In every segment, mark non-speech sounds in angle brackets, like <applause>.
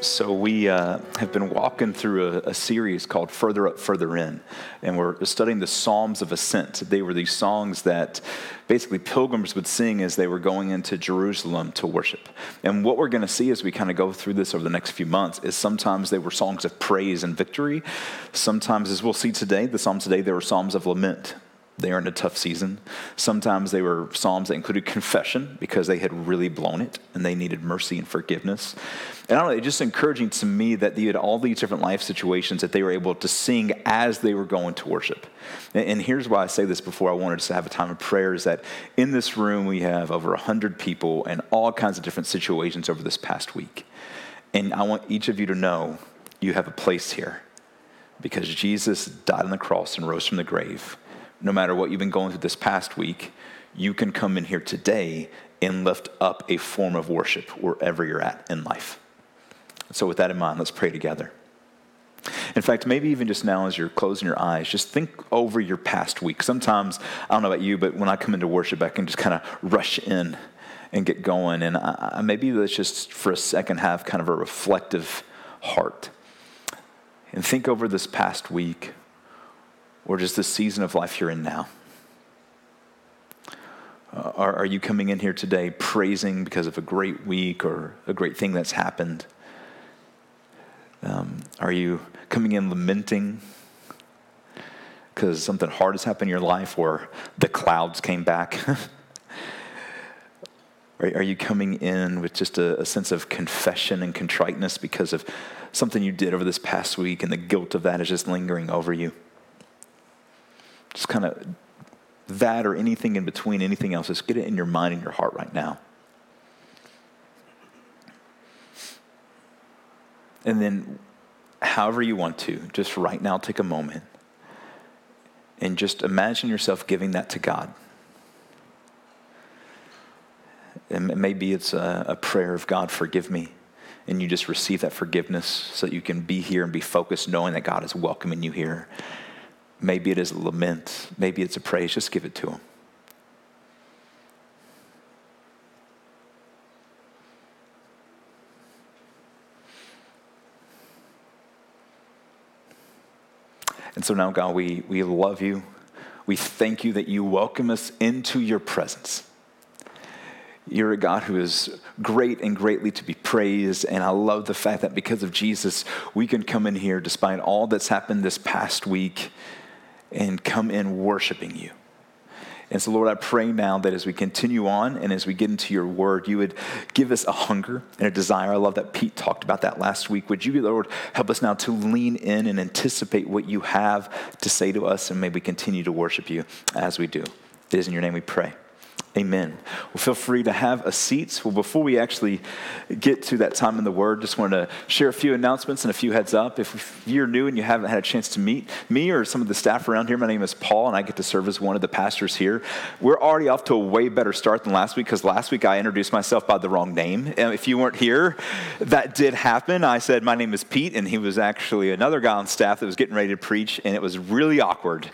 So, we uh, have been walking through a, a, series called Further Up, Further In, and we're studying the Psalms of Ascent. They were these songs that basically pilgrims would sing as they were going into Jerusalem to worship. And what we're going to see as we kind of go through this over the next few months is sometimes they were songs of praise and victory. Sometimes, as we'll see today, the Psalms today, they were Psalms of lament they are in a tough season. Sometimes they were psalms that included confession because they had really blown it and they needed mercy and forgiveness. And I don't know, it's just encouraging to me that they had all these different life situations that they were able to sing as they were going to worship. And here's why I say this before I wanted to have a time of prayer is that in this room we have over 100 people and all kinds of different situations over this past week. And I want each of you to know you have a place here because Jesus died on the cross and rose from the grave no matter what you've been going through this past week, you can come in here today and lift up a form of worship wherever you're at in life. So, with that in mind, let's pray together. In fact, maybe even just now as you're closing your eyes, just think over your past week. Sometimes, I don't know about you, but when I come into worship, I can just kind of rush in and get going. And I, maybe let's just for a second have kind of a reflective heart and think over this past week or just the season of life you're in now? Uh, are, are you coming in here today praising because of a great week or a great thing that's happened? Um, are you coming in lamenting because something hard has happened in your life or the clouds came back? <laughs> are, you coming in with just a, a sense of confession and contriteness because of something you did over this past week and the guilt of that is just lingering over you? Kind of that or anything in between, anything else. Just get it in your mind and your heart right now. And then, however you want to, just right now take a moment and just imagine yourself giving that to God. And maybe it's a, a, prayer of God, forgive me. And you just receive that forgiveness so that you can be here and be focused, knowing that God is welcoming you here Maybe it is a lament. Maybe it's a praise. Just give it to Him. And so now, God, we, we love you. We thank you that you welcome us into your presence. You're a God who is great and greatly to be praised. And I love the fact that because of Jesus, we can come in here despite all that's happened this past week and come in worshiping you. And so, Lord, I pray now that as we continue on and as we get into your word, you would give us a hunger and a desire. I love that Pete talked about that last week. Would you, Lord, help us now to lean in and anticipate what you have to say to us, and may we continue to worship you as we do. It is in your name we pray. Amen. Well, feel free to have a seat. Well, before we actually get to that time in the Word, just want to share a few announcements and a few heads up. If you're new and you haven't had a chance to meet me or some of the staff around here, my name is Paul, and I get to serve as one of the pastors here. We're already off to a way better start than last week because last week I introduced myself by the wrong name. And if you weren't here, that did happen. I said my name is Pete, and he was actually another guy on staff that was getting ready to preach, and it was really awkward.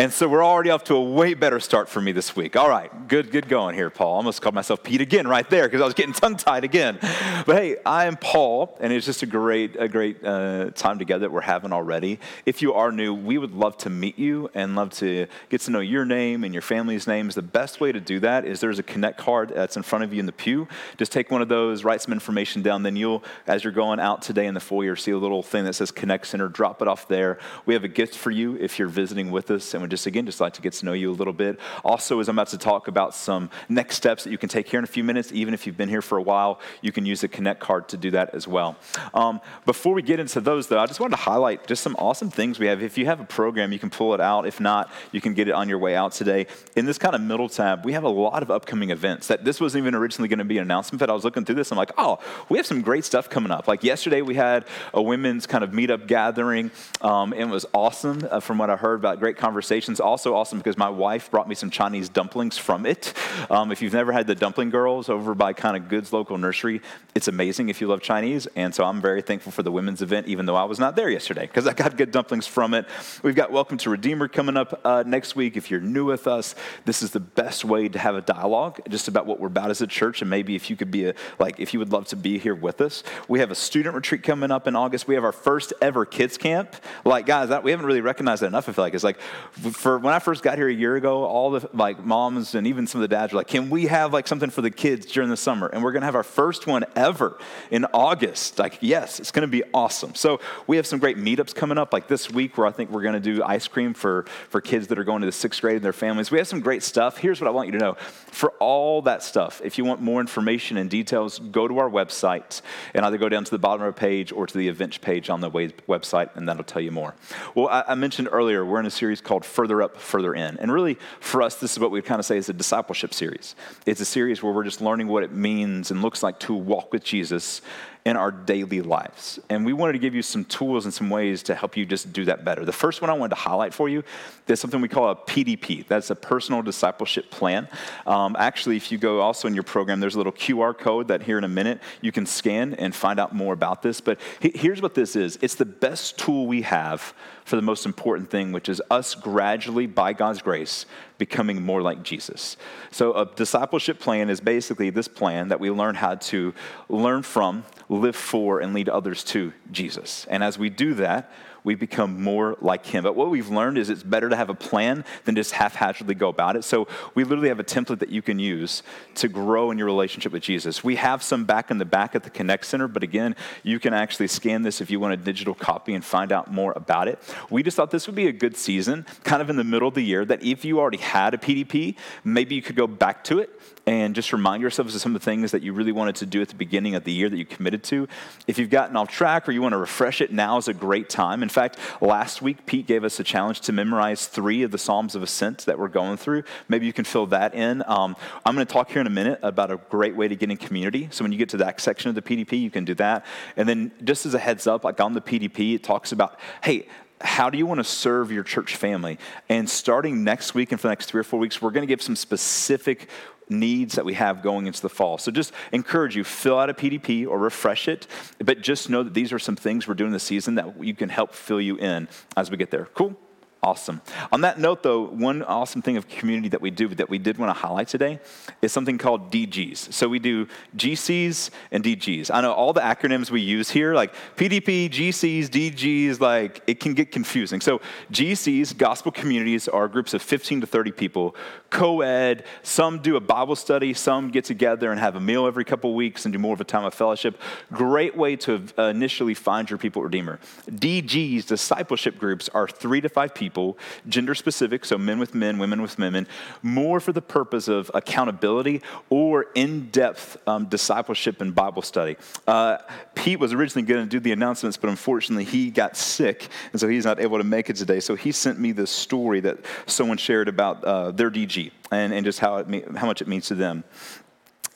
And so we're already off to a way better start for me this week. All right, good, good going here, Paul. I almost called myself Pete again right there because I was getting tongue tied again. But hey, I am Paul, and it's just a great, a great uh, time together that we're having already. If you are new, we would love to meet you and love to get to know your name and your family's names. The best way to do that is there's a connect card that's in front of you in the pew. Just take one of those, write some information down. Then you'll, as you're going out today in the foyer, see a little thing that says Connect Center. Drop it off there. We have a gift for you if you're visiting with us, and just again, just like to get to know you a little bit. Also, as I'm about to talk about some next steps that you can take here in a few minutes, even if you've been here for a while, you can use the Connect card to do that as well. Um, before we get into those, though, I just wanted to highlight just some awesome things we have. If you have a program, you can pull it out. If not, you can get it on your way out today. In this kind of middle tab, we have a lot of upcoming events that this wasn't even originally going to be an announcement, but I was looking through this. I'm like, oh, we have some great stuff coming up. Like yesterday, we had a women's kind of meetup gathering, um, and it was awesome uh, from what I heard about great conversation location's also awesome because my wife brought me some Chinese dumplings from it. Um, if you've never had the Dumpling Girls over by kind of Goods Local Nursery, it's amazing if you love Chinese. And so I'm very thankful for the women's event, even though I was not there yesterday because I got good dumplings from it. We've got Welcome to Redeemer coming up uh, next week. If you're new with us, this is the best way to have a dialogue just about what we're about as a church. And maybe if you could be a, like, if you would love to be here with us. We have a student retreat coming up in August. We have our first ever kids camp. Like, guys, that, we haven't really recognized that enough. I feel like it's like, for when I first got here a year ago, all the like moms and even some of the dads were like, can we have like something for the kids during the summer? And we're going to have our first one ever in August. Like, yes, it's going to be awesome. So we have some great meetups coming up, like this week, where I think we're going to do ice cream for, for kids that are going to the sixth grade and their families. We have some great stuff. Here's what I want you to know. For all that stuff, if you want more information and details, go to our website and either go down to the bottom of our page or to the events page on the website, and that'll tell you more. Well, I, I mentioned earlier, we're in a series called Further Up, Further In. And really, for us, this is what we kind of say is a discipleship series. It's a series where we're just learning what it means and looks like to walk with Jesus in our daily lives. And we wanted to give you some tools and some ways to help you just do that better. The first one I wanted to highlight for you is something we call a PDP. That's a personal discipleship plan. Um, actually, if you go also in your program, there's a little QR code that here in a minute you can scan and find out more about this. But here's what this is it's the best tool we have for the most important thing, which is us gradually, by God's grace, becoming more like Jesus. So, a discipleship plan is basically this plan that we learn how to learn from, live for, and lead others to Jesus. And as we do that, we become more like him. But what we've learned is it's better to have a plan than just haphazardly go about it. So we literally have a template that you can use to grow in your relationship with Jesus. We have some back in the back at the Connect Center, but again, you can actually scan this if you want a digital copy and find out more about it. We just thought this would be a good season, kind of in the middle of the year, that if you already had a PDP, maybe you could go back to it and just remind yourselves of some of the things that you really wanted to do at the beginning of the year that you committed to. If you've gotten off track or you want to refresh it, now is a great time. In fact, last week, Pete gave us a challenge to memorize three of the Psalms of Ascent that we're going through. Maybe you can fill that in. Um, I'm going to talk here in a minute about a great way to get in community. So when you get to that section of the PDP, you can do that. And then, just as a heads up, like on the PDP, it talks about, hey, how do you want to serve your church family? And starting next week and for the next three or four weeks, we're going to give some specific needs that we have going into the fall. So just encourage you, fill out a PDP or refresh it, but just know that these are some things we're doing this season that you can help fill you in as we get there. Cool? Awesome. On that note, though, one awesome thing of community that we do that we did want to highlight today is something called DGs. So we do GCs and DGs. I know all the acronyms we use here, like PDP, GCs, DGs, like it can get confusing. So GCs, gospel communities, are groups of 15 to 30 people, co ed. Some do a Bible study, some get together and have a meal every couple weeks and do more of a time of fellowship. Great way to uh, initially find your people Redeemer. DGs, discipleship groups, are three to five people people, gender specific, so men with men, women with women, more for the purpose of accountability or in depth um, discipleship and Bible study. Uh, Pete was originally going to do the announcements, but unfortunately he got sick, and so he's not able to make it today. So he sent me this story that someone shared about uh, their DG and, and just how, it, how much it means to them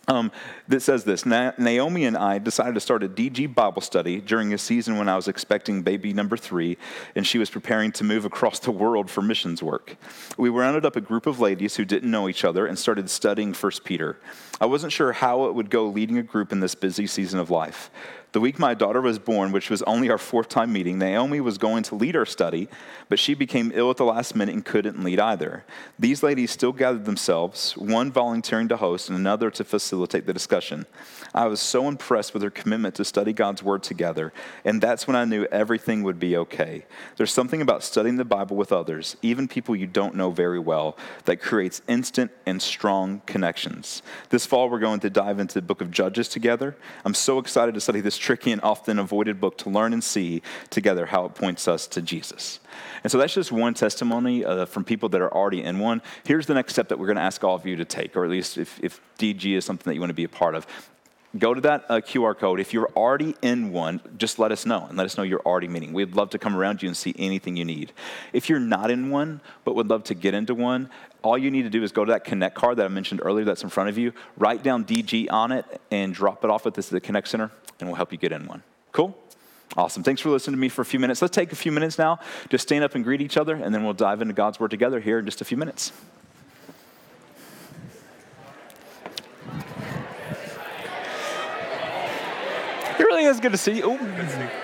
um, that says this Naomi and I decided to start a DG Bible study during a season when I was expecting baby number three, and she was preparing to move across the world for missions work. We rounded up a group of ladies who didn't know each other and started studying First Peter. I wasn't sure how it would go leading a group in this busy season of life. The week my daughter was born, which was only our fourth time meeting, Naomi was going to lead our study, but she became ill at the last minute and couldn't lead either. These ladies still gathered themselves, one volunteering to host and another to facilitate the discussion. I was so impressed with their commitment to study God's Word together, and that's when I knew everything would be okay. There's something about studying the Bible with others, even people you don't know very well, that creates instant and strong connections. This fall, we're going to dive into the book of Judges together. I'm so excited to study this tricky and often avoided book to learn and see together how it points us to Jesus. And so that's just one testimony uh, from people that are already in one. Here's the next step that we're going to ask all of you to take, or at least if, if DG is something that you want to be a part of go to that uh, QR code. If you're already in one, just let us know and let us know you're already meeting. We'd love to come around you and see anything you need. If you're not in one, but would love to get into one, all you need to do is go to that Connect card that I mentioned earlier that's in front of you, write down DG on it, and drop it off at this, the Connect Center, and we'll help you get in one. Cool? Awesome. Thanks for listening to me for a few minutes. Let's take a few minutes now, just stand up and greet each other, and then we'll dive into God's Word together here in just a few minutes. Really is good to see you. Ooh.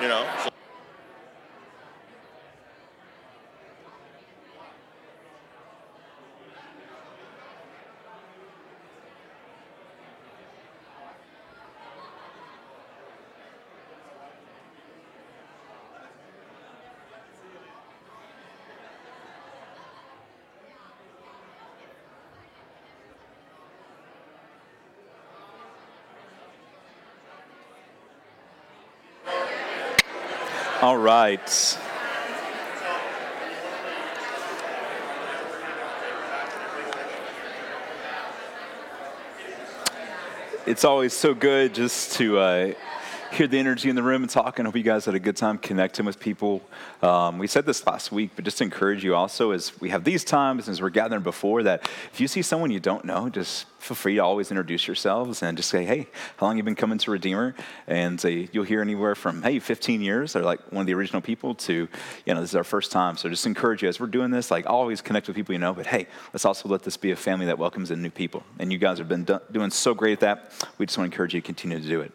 You know. So All right. It's always so good just to uh, hear the energy in the room and talking. Hope you guys had a good time connecting with people. Um, we said this last week, but just to encourage you also as we have these times, as we're gathering before, that if you see someone you don't know, just feel free to always introduce yourselves and just say, hey, how long you been coming to Redeemer? And say, you'll hear anywhere from, hey, 15 years, or like one of the original people, to, you know, this is our first time. So just encourage you as we're doing this, like always connect with people you know, but hey, let's also let this be a family that welcomes in new people. And you guys have been do- doing so great at that. We just want to encourage you to continue to do it.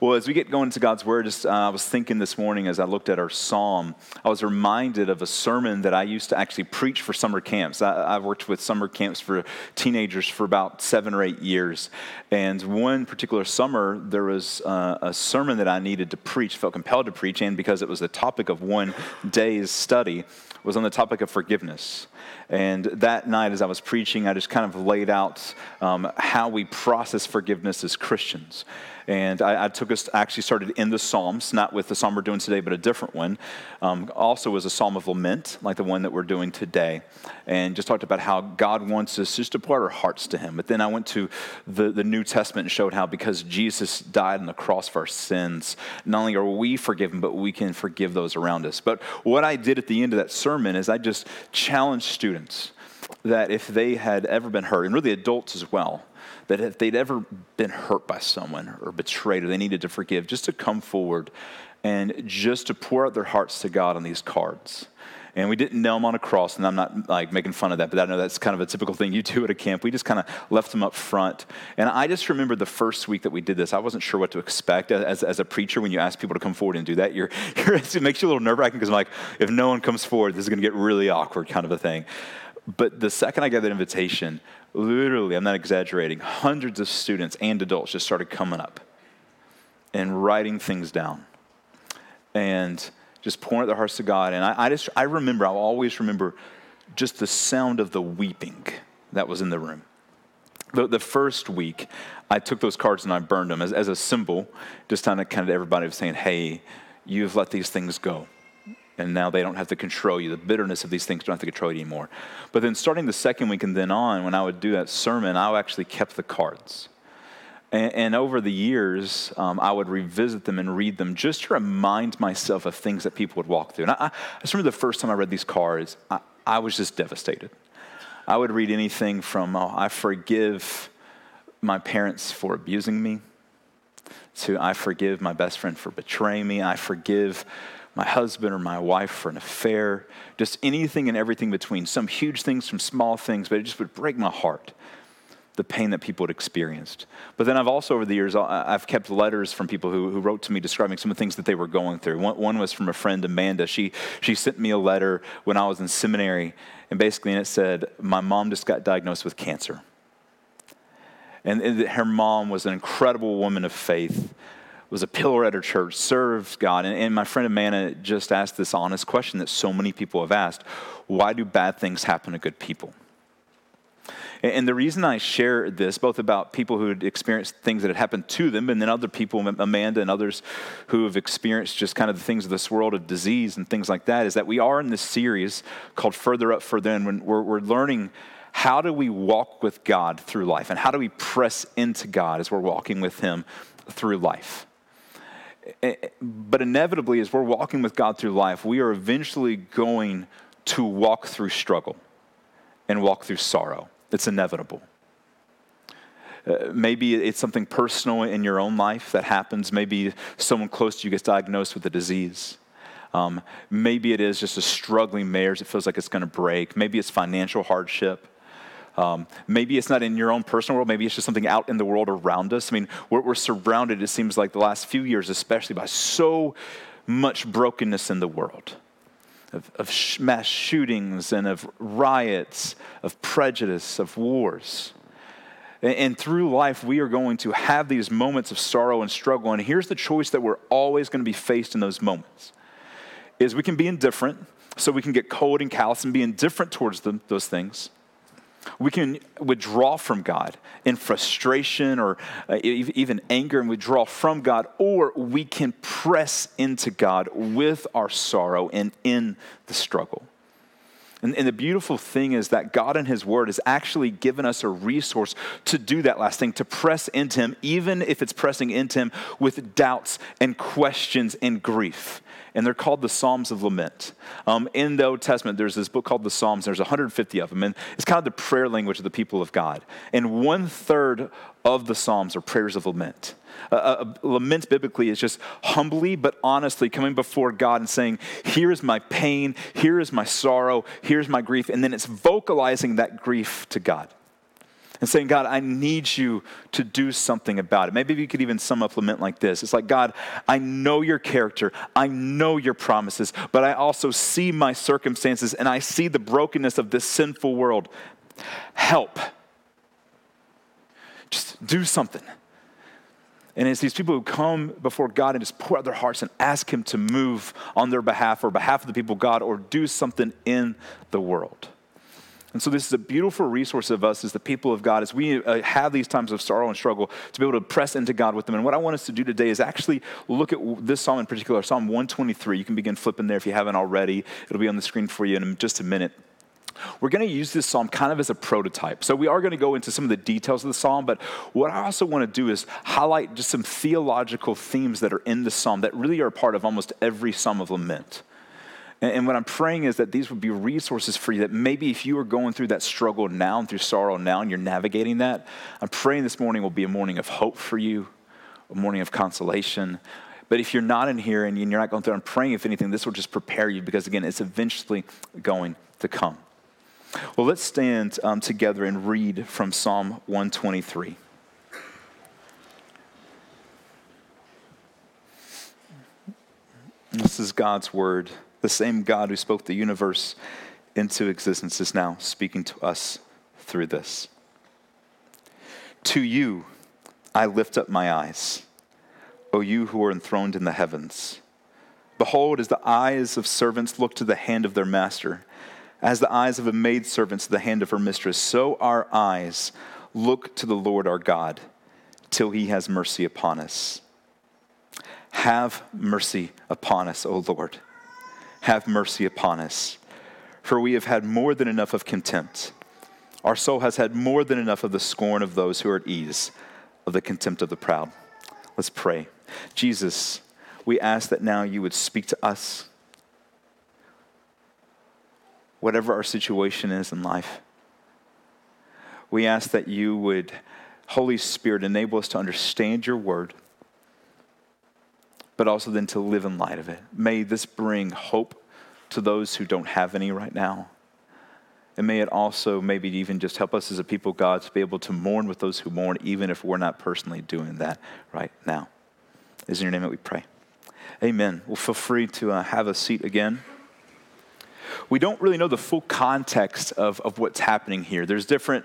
Well, as we get going into God's Word, just, uh, I was thinking this morning as I looked at our psalm, I was reminded of a sermon that I used to actually preach for summer camps. I, have worked with summer camps for teenagers for about seven or eight years. And one particular summer, there was uh, a sermon that I needed to preach, felt compelled to preach, and because it was the topic of one day's study, was on the topic of forgiveness. And that night, as I was preaching, I just kind of laid out um, how we process forgiveness as Christians. And I, I, took us, actually started in the Psalms, not with the psalm we're doing today, but a different one. Um, also was a psalm of lament, like the one that we're doing today. And just talked about how God wants us just to pour our hearts to Him. But then I went to the, the New Testament and showed how because Jesus died on the cross for our sins, not only are we forgiven, but we can forgive those around us. But what I did at the end of that sermon is I just challenged students that if they had ever been hurt, and really adults as well, that if they'd ever been hurt by someone or betrayed or they needed to forgive, just to come forward and just to pour out their hearts to God on these cards. And we didn't nail them on a cross, and I'm not like making fun of that, but I know that's kind of a typical thing you do at a camp. We just kind of left them up front. And I just remember the first week that we did this, I wasn't sure what to expect. As, as a preacher, when you ask people to come forward and do that, you're, <laughs> you're it makes you a little nerve wracking because I'm like, if no one comes forward, this is going to get really awkward, kind of a thing. But the second I got that invitation, literally, I'm not exaggerating, hundreds of students and adults just started coming up and writing things down and just pouring out their hearts to God. And I, I just, I remember, I'll always remember just the sound of the weeping that was in the room. The, the first week, I took those cards and I burned them as, as a symbol, just kind of kind of everybody was saying, hey, you've let these things go and now they don't have to control you. The bitterness of these things don't have to control you anymore. But then, starting the second week and then on, when I would do that sermon, I actually kept the cards. And, and over the years, um, I would revisit them and read them just to remind myself of things that people would walk through. And I, I just remember the first time I read these cards, I, I was just devastated. I would read anything from, oh, I forgive my parents for abusing me, to I forgive my best friend for betraying me, I forgive my husband or my wife for an affair, just anything and everything between, some huge things, some small things, but it just would break my heart, the pain that people had experienced. But then I've also, over the years, I've kept letters from people who, who wrote to me describing some of the things that they were going through. One, one was from a friend, Amanda. She, she sent me a letter when I was in seminary, and basically, and it said, My mom just got diagnosed with cancer. And her mom was an incredible woman of faith was a pillar at her church, served God. And, and my friend Amanda just asked this honest question that so many people have asked why do bad things happen to good people? And the reason I share this, both about people who had experienced things that had happened to them, and then other people, Amanda and others, who have experienced just kind of the things of this world of disease and things like that, is that we are in this series called Further Up, Further In, when we're, we're learning how do we walk with God through life, and how do we press into God as we're walking with Him through life. But inevitably, as we're walking with God through life, we are eventually going to walk through struggle and walk through sorrow. It's inevitable. Uh, maybe it's something personal in your own life that happens. Maybe someone close to you gets diagnosed with a disease. Um, maybe it is just a struggling marriage that feels like it's going to break. Maybe it's financial hardship. Um, maybe it's not in your own personal world, maybe it's just something out in the world around us. I mean, we're, we're surrounded, it seems like the last few years, especially by so much brokenness in the world of, of mass shootings and of riots, of prejudice, of wars. And, and through life, we are going to have these moments of sorrow and struggle. And here's the choice that we're always going to be faced in those moments is we can be indifferent, so we can get cold and callous and be indifferent towards those things we can withdraw from God in frustration or uh, even anger and withdraw from God, or we can press into God with our sorrow and in the struggle. And, and, the beautiful thing is that God in His Word has actually given us a resource to do that last thing, to press into Him, even if it's pressing into Him with doubts and questions and grief. And they're called the Psalms of Lament. Um, in the Old Testament, there's this book called the Psalms. There's 150 of them. And it's kind of the prayer language of the people of God. And one third of the Psalms are prayers of lament. Uh, uh, lament biblically is just humbly but honestly coming before God and saying, Here is my pain, here is my sorrow, here's my grief. And then it's vocalizing that grief to God and saying, God, I need you to do something about it. Maybe you could even sum up lament like this It's like, God, I know your character, I know your promises, but I also see my circumstances and I see the brokenness of this sinful world. Help. Just do something. And it's these people who come before God and just pour out their hearts and ask Him to move on their behalf or behalf of the people of God or do something in the world. And so, this is a beautiful resource of us as the people of God, as we uh, have these times of sorrow and struggle, to be able to press into God with them. And what I want us to do today is actually look at this psalm in particular, Psalm 123. You can begin flipping there if you haven't already. It'll be on the screen for you in just a minute. We're going to use this psalm kind of as a prototype. So we are going to go into some of the details of the psalm, but what I also want to do is highlight just some theological themes that are in the psalm that really are part of almost every psalm of lament. And, what I'm praying is that these would be resources for you that maybe if you are going through that struggle now and through sorrow now and you're navigating that, I'm praying this morning will be a morning of hope for you, a morning of consolation. But if you're not in here and you're not going through, I'm praying, if anything, this will just prepare you because, again, it's eventually going to come. Well, let's stand um, together and read from Psalm 123. This is God's word. The same God who spoke the universe into existence is now speaking to us through this. To you I lift up my eyes, O you who are enthroned in the heavens. Behold, as the eyes of servants look to the hand of their master, as the eyes of a maidservant to the hand of her mistress, so our eyes look to the Lord our God till he has mercy upon us. Have mercy upon us, O Lord have mercy upon us. For we have had more than enough of contempt. Our soul has had more than enough of the scorn of those who are at ease, of the contempt of the proud. Let's pray. Jesus, we ask that now you would speak to us, whatever our situation is in life. We ask that you would, Holy Spirit, enable us to understand your word but also then to live in light of it. May this bring hope to those who don't have any right now. And may it also maybe even just help us as a people, God, to be able to mourn with those who mourn, even if we're not personally doing that right now. Is in your name that we pray. Amen. Well, feel free to uh, have a seat again we don't really know the full context of, of what's happening here. There's different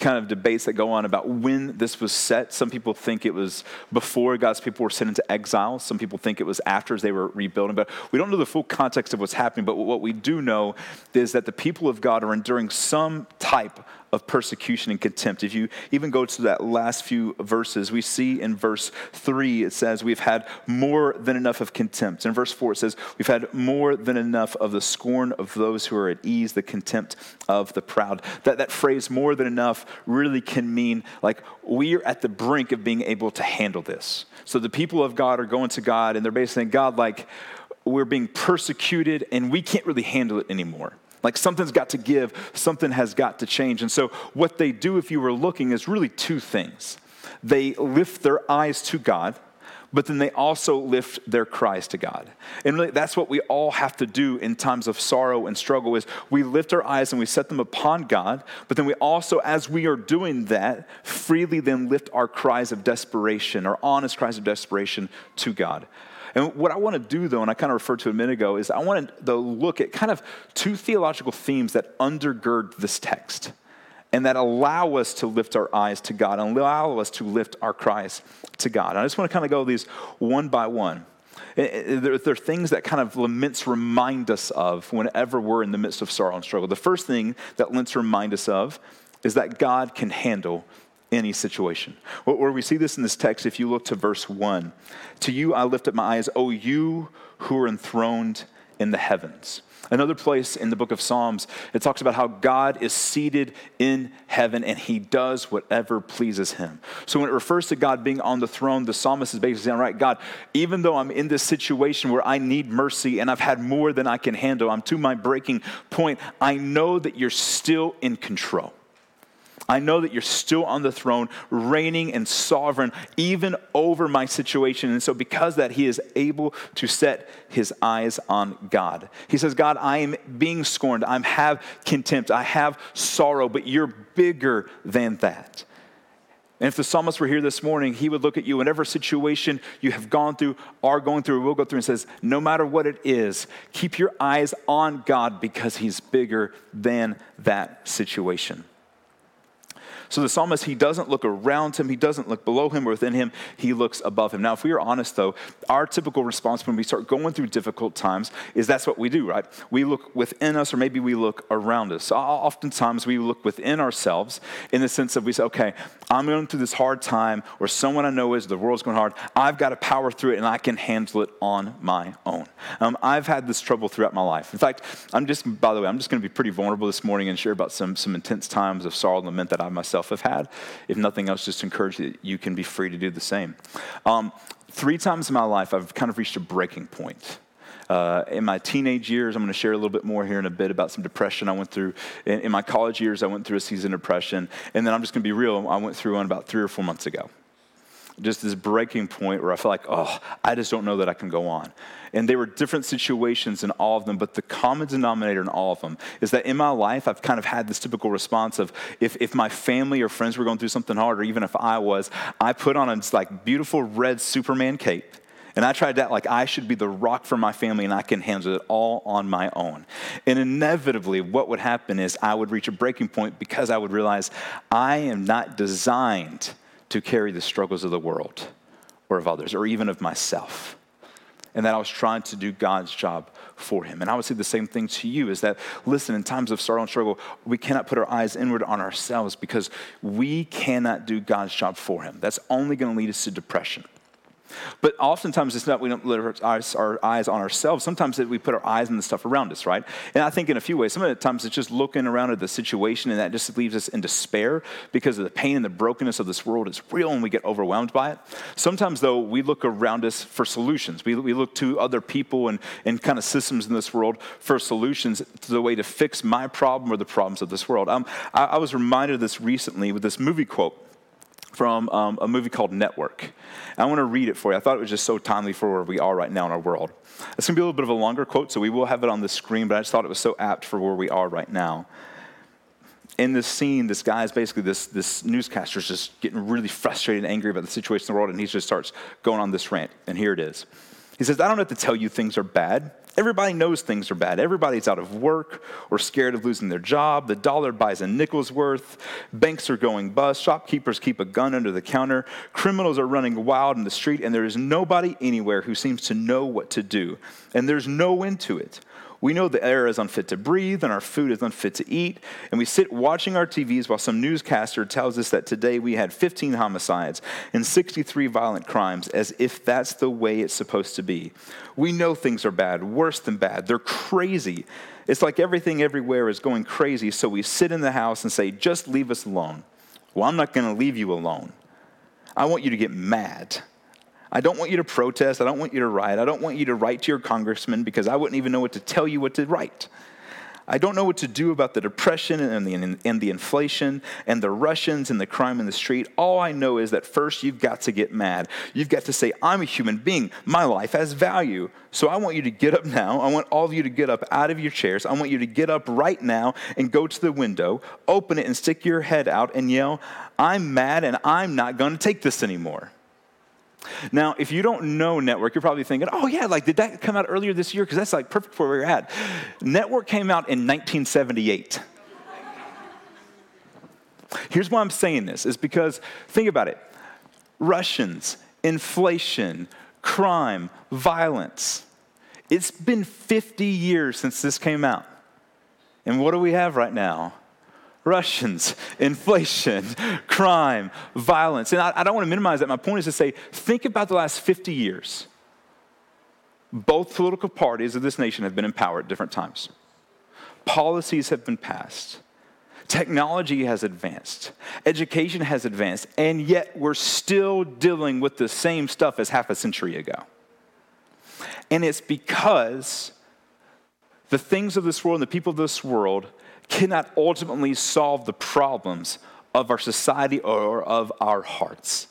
kind of debates that go on about when this was set. Some people think it was before God's people were sent into exile. Some people think it was after as they were rebuilding. But we don't know the full context of what's happening. But what we do know is that the people of God are enduring some type of persecution and contempt. If you even go to that last few verses, we see in verse 3, it says, We've had more than enough of contempt. In verse 4, it says, We've had more than enough of the scorn of those who are at ease, the contempt of the proud. That, that phrase, more than enough, really can mean like we are at the brink of being able to handle this. So the people of God are going to God and they're basically saying, God, like, we're being persecuted and we can't really handle it anymore. Like something's got to give, something has got to change. And so, what they do, if you were looking, is really two things. They lift their eyes to God, but then they also lift their cries to God. And really, that's what we all have to do in times of sorrow and struggle is we lift our eyes and we set them upon God, but then we also, as we are doing that, freely then lift our cries of desperation, our honest cries of desperation to God. And what I want to do, though, and I kind of referred to a minute ago, is I want to look at kind of two theological themes that undergird this text and that allow us to lift our eyes to God and allow us to lift our cries to God. And I just want to kind of go these one by one. There, are things that kind of laments remind us of whenever we're in the midst of sorrow and struggle. The first thing that laments remind us of is that God can handle any situation. Where we see this in this text, if you look to verse 1 To you I lift up my eyes, O you who are enthroned in the heavens. Another place in the book of Psalms, it talks about how God is seated in heaven and he does whatever pleases him. So when it refers to God being on the throne, the psalmist is basically saying, right, God, even though I'm in this situation where I need mercy and I've had more than I can handle, I'm to my breaking point, I know that you're still in control. I know that you're still on the throne, reigning and sovereign, even over my situation. And so, because that, he is able to set his eyes on God. He says, God, I am being scorned. I have contempt. I have sorrow, but you're bigger than that. And if the psalmist were here this morning, he would look at you, whatever situation you have gone through, are going through, will go through, and says, No matter what it is, keep your eyes on God because he's bigger than that situation. So the psalmist, he doesn't look around him, he doesn't look below him or within him, he looks above him. Now, if we are honest though, our typical response when we start going through difficult times is that's what we do, right? We look within us or maybe we look around us. So oftentimes we look within ourselves in the sense of we say, okay, I'm going through this hard time, or someone I know is, the world's going hard. I've got to power through it and I can handle it on my own. Um, I've had this trouble throughout my life. In fact, I'm just, by the way, I'm just going to be pretty vulnerable this morning and share about some, some intense times of sorrow and lament that I myself have had. If nothing else, just encourage you that you can be free to do the same. Um, three times in my life, I've kind of reached a breaking point. Uh, in my teenage years, I'm going to share a little bit more here in a bit about some depression I went through. In, in my college years, I went through a season of depression. And then I'm just going to be real, I went through one about three or four months ago just this breaking point where I feel like, oh, I just don't know that I can go on. And there were different situations in all of them, but the common denominator in all of them is that in my life, I've kind of had this typical response of if, if my family or friends were going through something hard, or even if I was, I put on a like beautiful red Superman cape. And I tried that like I should be the rock for my family and I can handle it all on my own. And inevitably, what would happen is I would reach a breaking point because I would realize I am not designed to carry the struggles of the world or of others or even of myself. And that I was trying to do God's job for him. And I would say the same thing to you is that, listen, in times of sorrow and struggle, we cannot put our eyes inward on ourselves because we cannot do God's job for him. That's only going to lead us to depression. But oftentimes it's not we don't let our eyes, our eyes on ourselves. Sometimes we put our eyes on the stuff around us, right? And I think in a few ways, some of the times it's just looking around at the situation and that just leaves us in despair because of the pain and the brokenness of this world is real and we get overwhelmed by it. Sometimes though, we look around us for solutions. We, we look to other people and, and kind of systems in this world for solutions to the way to fix my problem or the problems of this world. Um, I, I was reminded of this recently with this movie quote from um, a movie called Network. I want to read it for you. I thought it was just so timely for where we are right now in our world. It's going to be a little bit of a longer quote, so we will have it on the screen, but I just thought it was so apt for where we are right now. In this scene, this guy is basically this, this newscaster is just getting really frustrated and angry about the situation in the world, and he just starts going on this rant. And here it is. He says, I don't have to tell you things are bad. Everybody knows things are bad. Everybody's out of work or scared of losing their job. The dollar buys a nickel's worth. Banks are going bust. Shopkeepers keep a gun under the counter. Criminals are running wild in the street, and there is nobody anywhere who seems to know what to do. And there's no end to it. We know the air is unfit to breathe and our food is unfit to eat. And we sit watching our TVs while some newscaster tells us that today we had 15 homicides and 63 violent crimes, as if that's the way it's supposed to be. We know things are bad, worse than bad. They're crazy. It's like everything everywhere is going crazy, so we sit in the house and say, just leave us alone. Well, I'm not going to leave you alone. I want you to get mad. I don't want you to protest. I don't want you to riot. I don't want you to write to your congressman because I wouldn't even know what to tell you what to write. I don't know what to do about the depression and the, and the inflation and the Russians and the crime in the street. All I know is that first you've got to get mad. You've got to say, I'm a human being. My life has value. So I want you to get up now. I want all of you to get up out of your chairs. I want you to get up right now and go to the window, open it, and stick your head out and yell, I'm mad and I'm not going to take this anymore. Now, if you don't know Network, you're probably thinking, oh, yeah, like, did that come out earlier this year? Because that's like perfect for where we're at. Network came out in 1978. Here's why I'm saying this is because think about it Russians, inflation, crime, violence. It's been 50 years since this came out. And what do we have right now? Russians, inflation, crime, violence. And I, I, don't want to minimize that. My point is to say, think about the last 50 years. Both political parties of this nation have been in power at different times. Policies have been passed. Technology has advanced. Education has advanced. And yet we're still dealing with the same stuff as half a century ago. And it's because the things of this world and the people of this world cannot ultimately solve the problems of our society or of our hearts.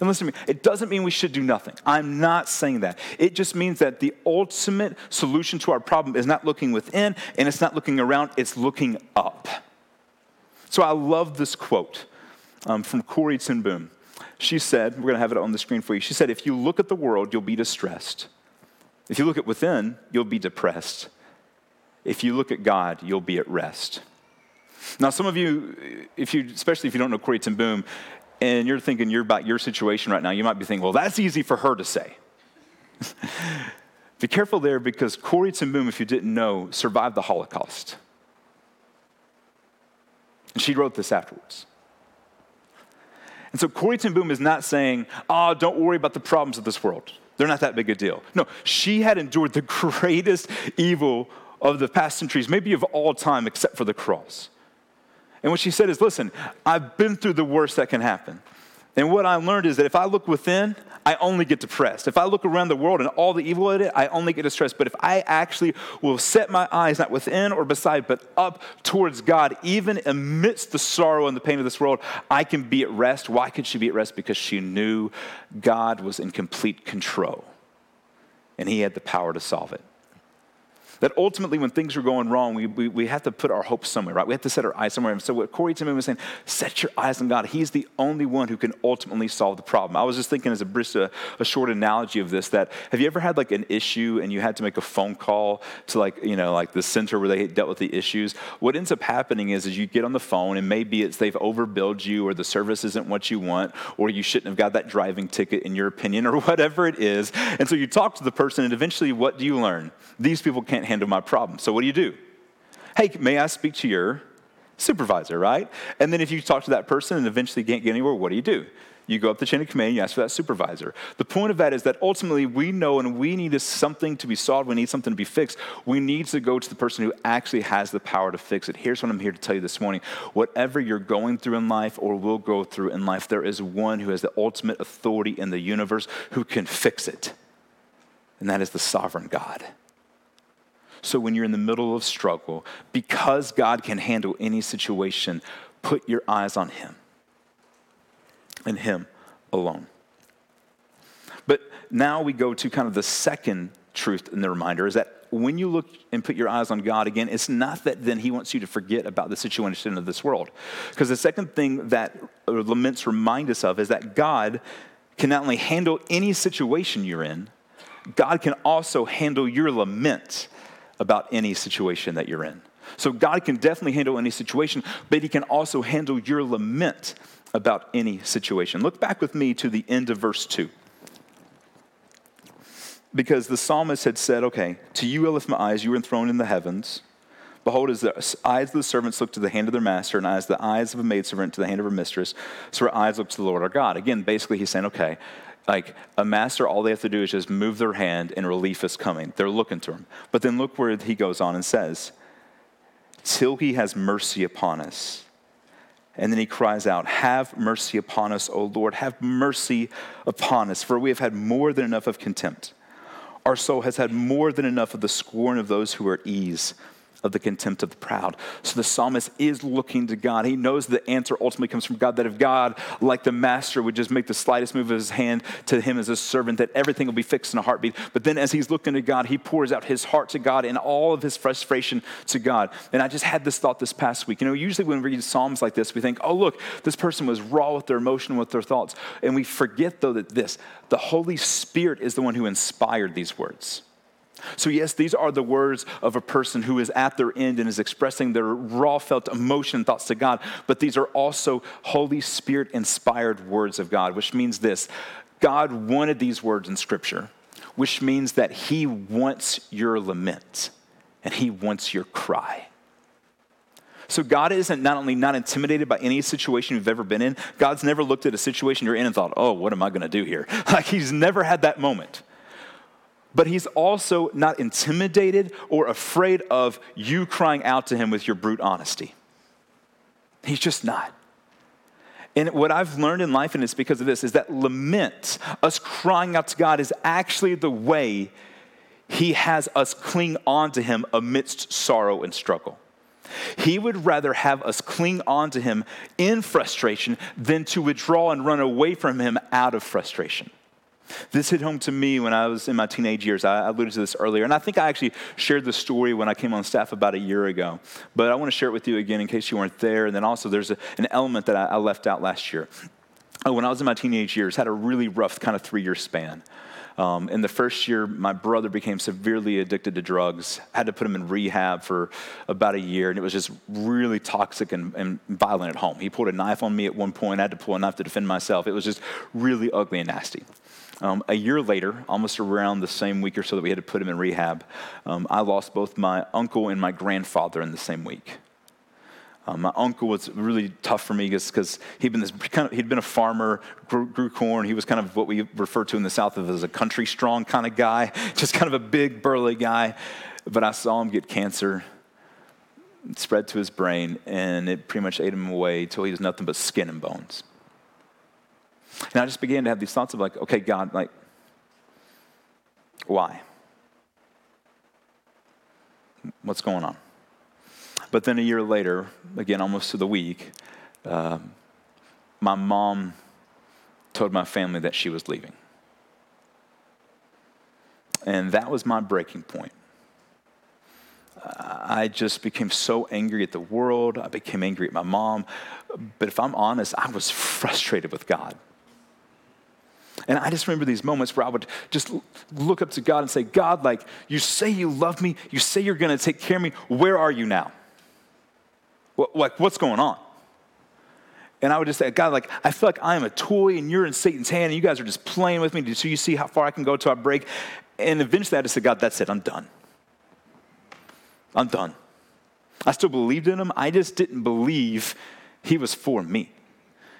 And listen to me, it doesn't mean we should do nothing. I'm not saying that. It just means that the ultimate solution to our problem is not looking within and it's not looking around, it's looking up. So I love this quote um, from Corrie ten Boom. She said, we're going to have it on the screen for you. She said, If you look at the world, you'll be distressed. If you look at within, you'll be depressed. If you look at God, you'll be at rest. Now, some of you, if you, especially if you don't know Corrie ten Boom, and you're thinking you're about your situation right now, you might be thinking, well, that's easy for her to say. <laughs> be careful there because Corrie ten Boom, if you didn't know, survived the Holocaust. And she wrote this afterwards. And so Corrie ten Boom is not saying, oh, don't worry about the problems of this world. They're not that big a deal. No, she had endured the <laughs> greatest evil of the past centuries, maybe of all time, except for the cross. And what she said is, listen, I've been through the worst that can happen. And what I learned is that if I look within, I only get depressed. If I look around the world and all the evil in it, I only get distressed. But if I actually will set my eyes not within or beside, but up towards God, even amidst the sorrow and the pain of this world, I can be at rest. Why could she be at rest? Because she knew God was in complete control and He had the power to solve it that ultimately when things are going wrong, we, we, we have to put our hope somewhere, right? We have to set our eyes somewhere. And so what ten Boom was saying, set your eyes on God. He's the only one who can ultimately solve the problem. I was just thinking as a, a, uh, a short analogy of this that have you ever had like an issue and you had to make a phone call to like, you know, like the center where they dealt with the issues? What ends up happening is, is you get on the phone and maybe it's they've overbilled you or the service isn't what you want or you shouldn't have got that driving ticket in your opinion <laughs> or whatever it is. And so you talk to the person and eventually what do you learn? These people can't handle my problem. So what do you do? Hey, may I speak to your supervisor, right? And then if you talk to that person and eventually can't get anywhere, what do you do? You go up the chain of command, you ask for that supervisor. The point of that is that ultimately we know and we need something to be solved, we need something to be fixed. We need to go to the person who actually has the power to fix it. Here's what I'm here to tell you this morning. Whatever you're going through in life or will go through in life, there is one who has the ultimate authority in the universe who can fix it. And that is the sovereign God. So when you're in the middle of struggle, because God can handle any situation, put your eyes on Him and Him alone. But now we go to kind of the second truth in the reminder is that when you look and put your eyes on God again, it's not that then He wants you to forget about the situation of this world. Because the second thing that laments remind us of is that God can not only handle any situation you're in, God can also handle your lament about any situation that you're in. So God can definitely handle any situation, but He can also handle your lament about any situation. Look back with me to the end of verse 2. Because the psalmist had said, Okay, to you I lift my eyes, you are enthroned in the heavens. Behold, as the eyes of the servants look to the hand of their master, and as the eyes of a maidservant to the hand of her mistress, so our eyes look to the Lord our God. Again, basically, he's saying, okay, like a master, all they have to do is just move their hand and relief is coming. They're looking to him. But then look where he goes on and says, Till he has mercy upon us. And then he cries out, Have mercy upon us, O Lord, have mercy upon us, for we have had more than enough of contempt. Our soul has had more than enough of the scorn of those who are at ease of the contempt of the proud. So the psalmist is looking to God. He knows the answer ultimately comes from God, that if God, like the master, would just make the slightest move of his hand to him as a servant, that everything will be fixed in a heartbeat. But then as he's looking to God, he pours out his heart to God and all of his frustration to God. And I just had this thought this past week. You know, usually when we read Psalms like this, we think, oh, look, this person was raw with their emotion, with their thoughts. And we forget, though, that this, the Holy Spirit is the one who inspired these words. So, yes, these are the words of a person who is at their end and is expressing their raw felt emotion thoughts to God, but these are also Holy Spirit inspired words of God, which means this God wanted these words in Scripture, which means that He wants your lament and He wants your cry. So God isn't not only not intimidated by any situation you've ever been in, God's never looked at a situation you're in and thought, oh, what am I going to do here? <laughs> Like He's never had that moment. But he's also not intimidated or afraid of you crying out to him with your brute honesty. He's just not. And what I've learned in life, and it's because of this, is that lament, us crying out to God, is actually the way He has us cling on to Him amidst sorrow and struggle. He would rather have us cling on to Him in frustration than to withdraw and run away from Him out of frustration. This hit home to me when I was in my teenage years. I alluded to this earlier, and I think I actually shared the story when I came on staff about a year ago. But I want to share it with you again in case you weren't there. And then also, there's a, an element that I, I left out last year. Oh, when I was in my teenage years, had a really rough kind of three year span. Um, in the first year, my brother became severely addicted to drugs. I had to put him in rehab for about a year, and it was just really toxic and, and, violent at home. He pulled a knife on me at one point. I had to pull a knife to defend myself. It was just really ugly and nasty. Um, a year later, almost around the same week or so that we had to put him in rehab, um, I lost both my uncle and my grandfather in the same week. Um, my uncle was really tough for me because he'd been this kind of, he'd been a farmer, grew, grew, corn. He was kind of what we refer to in the South of as a country strong kind of guy, <laughs> just kind of a big burly guy. But I saw him get cancer, spread to his brain, and it pretty much ate him away until he was nothing but skin and bones. And I just began to have these thoughts of like, okay, God, like, why? What's going on? But then a year later, again, almost to the week, uh, my mom told my family that she was leaving. And that was my breaking point. I just became so angry at the world. I became angry at my mom. But if I'm honest, I was frustrated with God. And I just remember these moments where I would just look up to God and say, God, like, you say you love me, you say you're gonna take care of me, where are you now? Like, what's going on? And I would just say, God, like, I feel like I am a toy and you're in Satan's hand and you guys are just playing with me so you see how far I can go till I break. And eventually I just said, God, that's it, I'm done. I'm done. I still believed in him, I just didn't believe he was for me.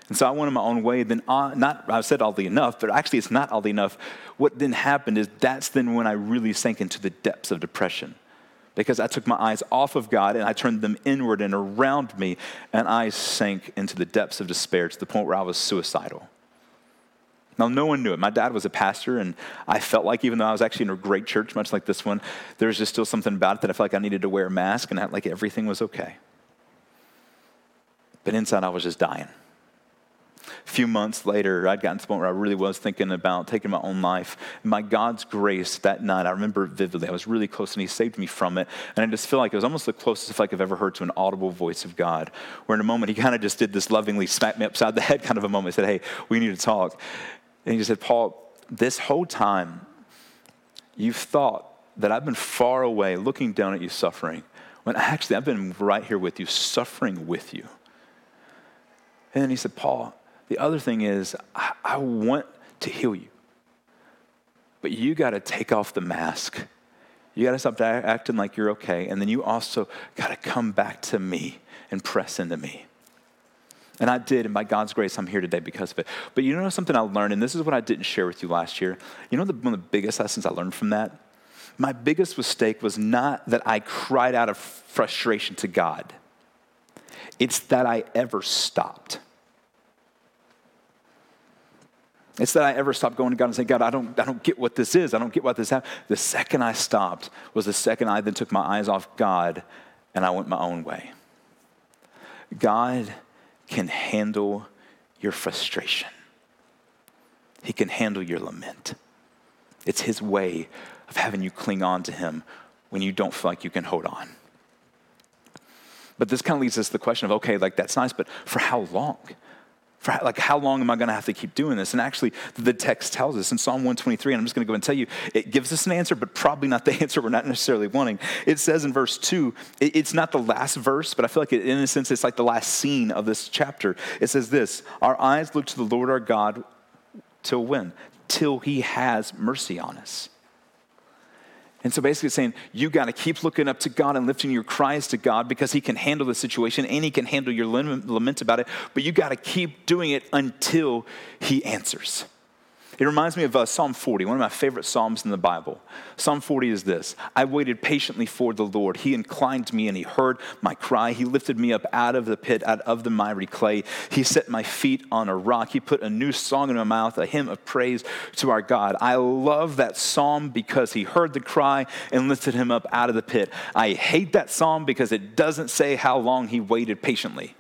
And so I went in my own way. Then, uh, not, I said oddly enough, but actually it's not oddly enough. What then happened is that's then when I really sank into the depths of depression because I took my eyes off of God and I turned them inward and around me, and I sank into the depths of despair to the point where I was suicidal. Now, no one knew it. My dad was a pastor, and I felt like, even though I was actually in a great church, much like this one, there was just still something about it that I felt like I needed to wear a mask and act like everything was okay. But inside, I was just dying. A few months later, I'd gotten to the point where I really was thinking about taking my own life. And by God's grace, that night, I remember vividly. I was really close, and He saved me from it. And I just feel like it was almost the closest I've ever heard to an audible voice of God, where in a moment He kind of just did this lovingly smack me upside the <laughs> head kind of a moment. He said, Hey, we need to talk. And He just said, Paul, this whole time, you've thought that I've been far away looking down at you suffering, when actually I've been right here with you, suffering with you. And then he said, Paul, the other thing is, I, I want to heal you. But you got to take off the mask. You got to stop acting like you're okay. And then you also got to come back to me and press into me. And I did, and by God's grace, I'm here today because of it. But you know something I learned, and this is what I didn't share with you last year. You know the, one of the biggest lessons I learned from that? My biggest mistake was not that I cried out of frustration to God, it's that I ever stopped. It's that I ever stopped going to God and saying, God, I don't, I don't get what this is. I don't get what this happened. The second I stopped was the second I then took my eyes off God and I went my own way. God can handle your frustration. He can handle your lament. It's His way of having you cling on to Him when you don't feel like you can hold on. But this kind of leads us to the question of okay, like that's nice, but for how long? For like, how long am I going to have to keep doing this? And actually, the text tells us in Psalm 123, and I'm just going to go and tell you, it gives us an answer, but probably not the <laughs> answer we're not necessarily wanting. It says in verse 2, it's not the last verse, but I feel like in a sense, it's like the last scene of this chapter. It says this Our eyes look to the Lord our God till when? Till he has mercy on us. And so basically saying, you got to keep looking up to God and lifting your cries to God because He can handle the situation and He can handle your lament about it, but you got to keep doing it until He answers. It reminds me of uh, Psalm 40, one of my favorite Psalms in the Bible. Psalm 40 is this I waited patiently for the Lord. He inclined me and he heard my cry. He lifted me up out of the pit, out of the miry clay. He set my feet on a rock. He put a new song in my mouth, a hymn of praise to our God. I love that psalm because he heard the cry and lifted him up out of the pit. I hate that psalm because it doesn't say how long he waited patiently.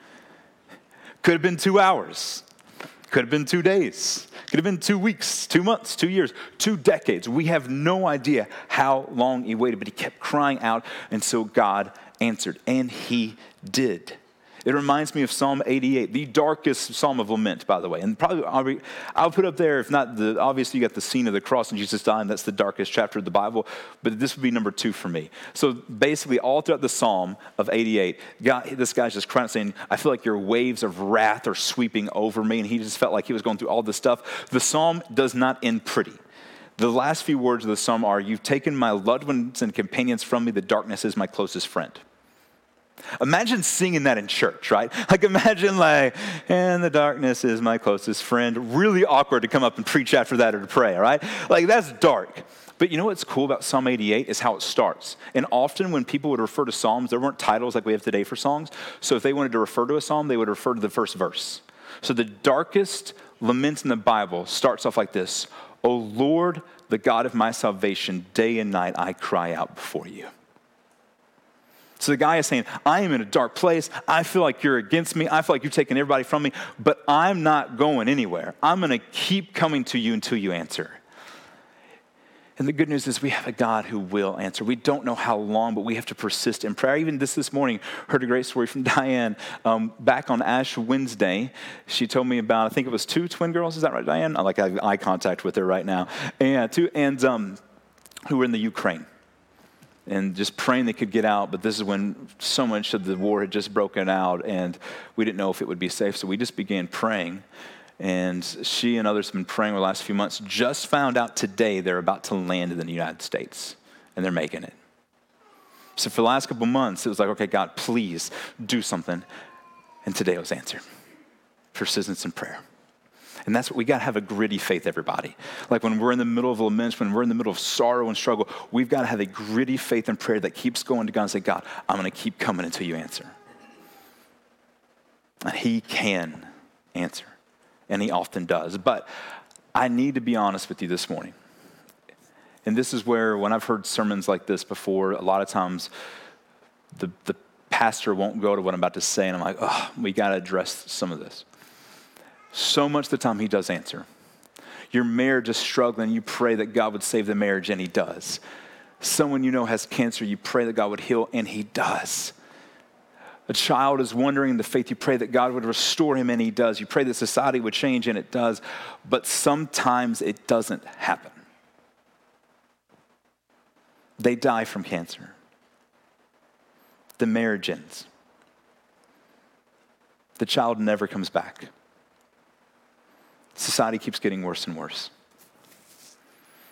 Could have been two hours, could have been two days. Could have been two weeks, two months, two years, two decades. We have no idea how long he waited, but he kept crying out, and so God answered, and he did. It reminds me of Psalm 88, the darkest psalm of lament, by the way. And probably I'll, re, I'll, put up there, if not the, obviously you got the scene of the cross and Jesus dying, that's the darkest chapter of the Bible, but this would be number two for me. So basically, all throughout the psalm of 88, God, this guy's just crying, saying, I feel like your waves of wrath are sweeping over me. And he just felt like he was going through all this stuff. The psalm does not end pretty. The last few words of the psalm are, You've taken my loved ones and companions from me, the darkness is my closest friend. Imagine singing that in church, right? Like imagine like, and the darkness is my closest friend. Really awkward to come up and preach after that or to pray, right? Like that's dark. But you know what's cool about Psalm 88 is how it starts. And often when people would refer to Psalms, there weren't titles like we have today for songs. So if they wanted to refer to a psalm, they would refer to the first verse. So the darkest lament in the Bible starts off like this O Lord, the God of my salvation, day and night I cry out before you. So the guy is saying, I am in a dark place. I feel like you're against me. I feel like you're taking everybody from me, but I'm not going anywhere. I'm going to keep coming to you until you answer. And the good news is we have a God who will answer. We don't know how long, but we have to persist in prayer. Even this this morning, heard a great story from <laughs> Diane um, back on Ash Wednesday. She told me about, I think it was two twin girls. Is that right, Diane? I like I have eye contact with her right now. And two, and um, who were in the Ukraine and just praying they could get out. But this is when so much of the war had just broken out, and we didn't know if it would be safe. So we just began praying. And she and others have been praying the last few months. Just found out today they're about to land in the United States, and they're making it. So for the last couple months, it was like, okay, God, please do something. And today was answered. Persistence in prayer. And that's what we got to have a gritty faith, everybody. Like when we're in the middle of lament, when we're in the middle of sorrow and struggle, we've got to have a gritty faith and prayer that keeps going to God and say, God, I'm going to keep coming until you answer. And He can answer, and He often does. But I need to be honest with you this morning. And this is where, when I've heard sermons like this before, a lot of times the, the pastor won't go to what I'm about to say, and I'm like, oh, we got to address some of this so much the time he does answer. Your marriage is struggling, you pray that God would save the marriage, and he does. Someone you know has cancer, you pray that God would heal, and he does. A child is wondering in the faith, you pray that God would restore him, and he does. You pray that society would change, and it does. But sometimes it doesn't happen. They die from cancer. The marriage ends. The child never comes back society keeps getting worse and worse.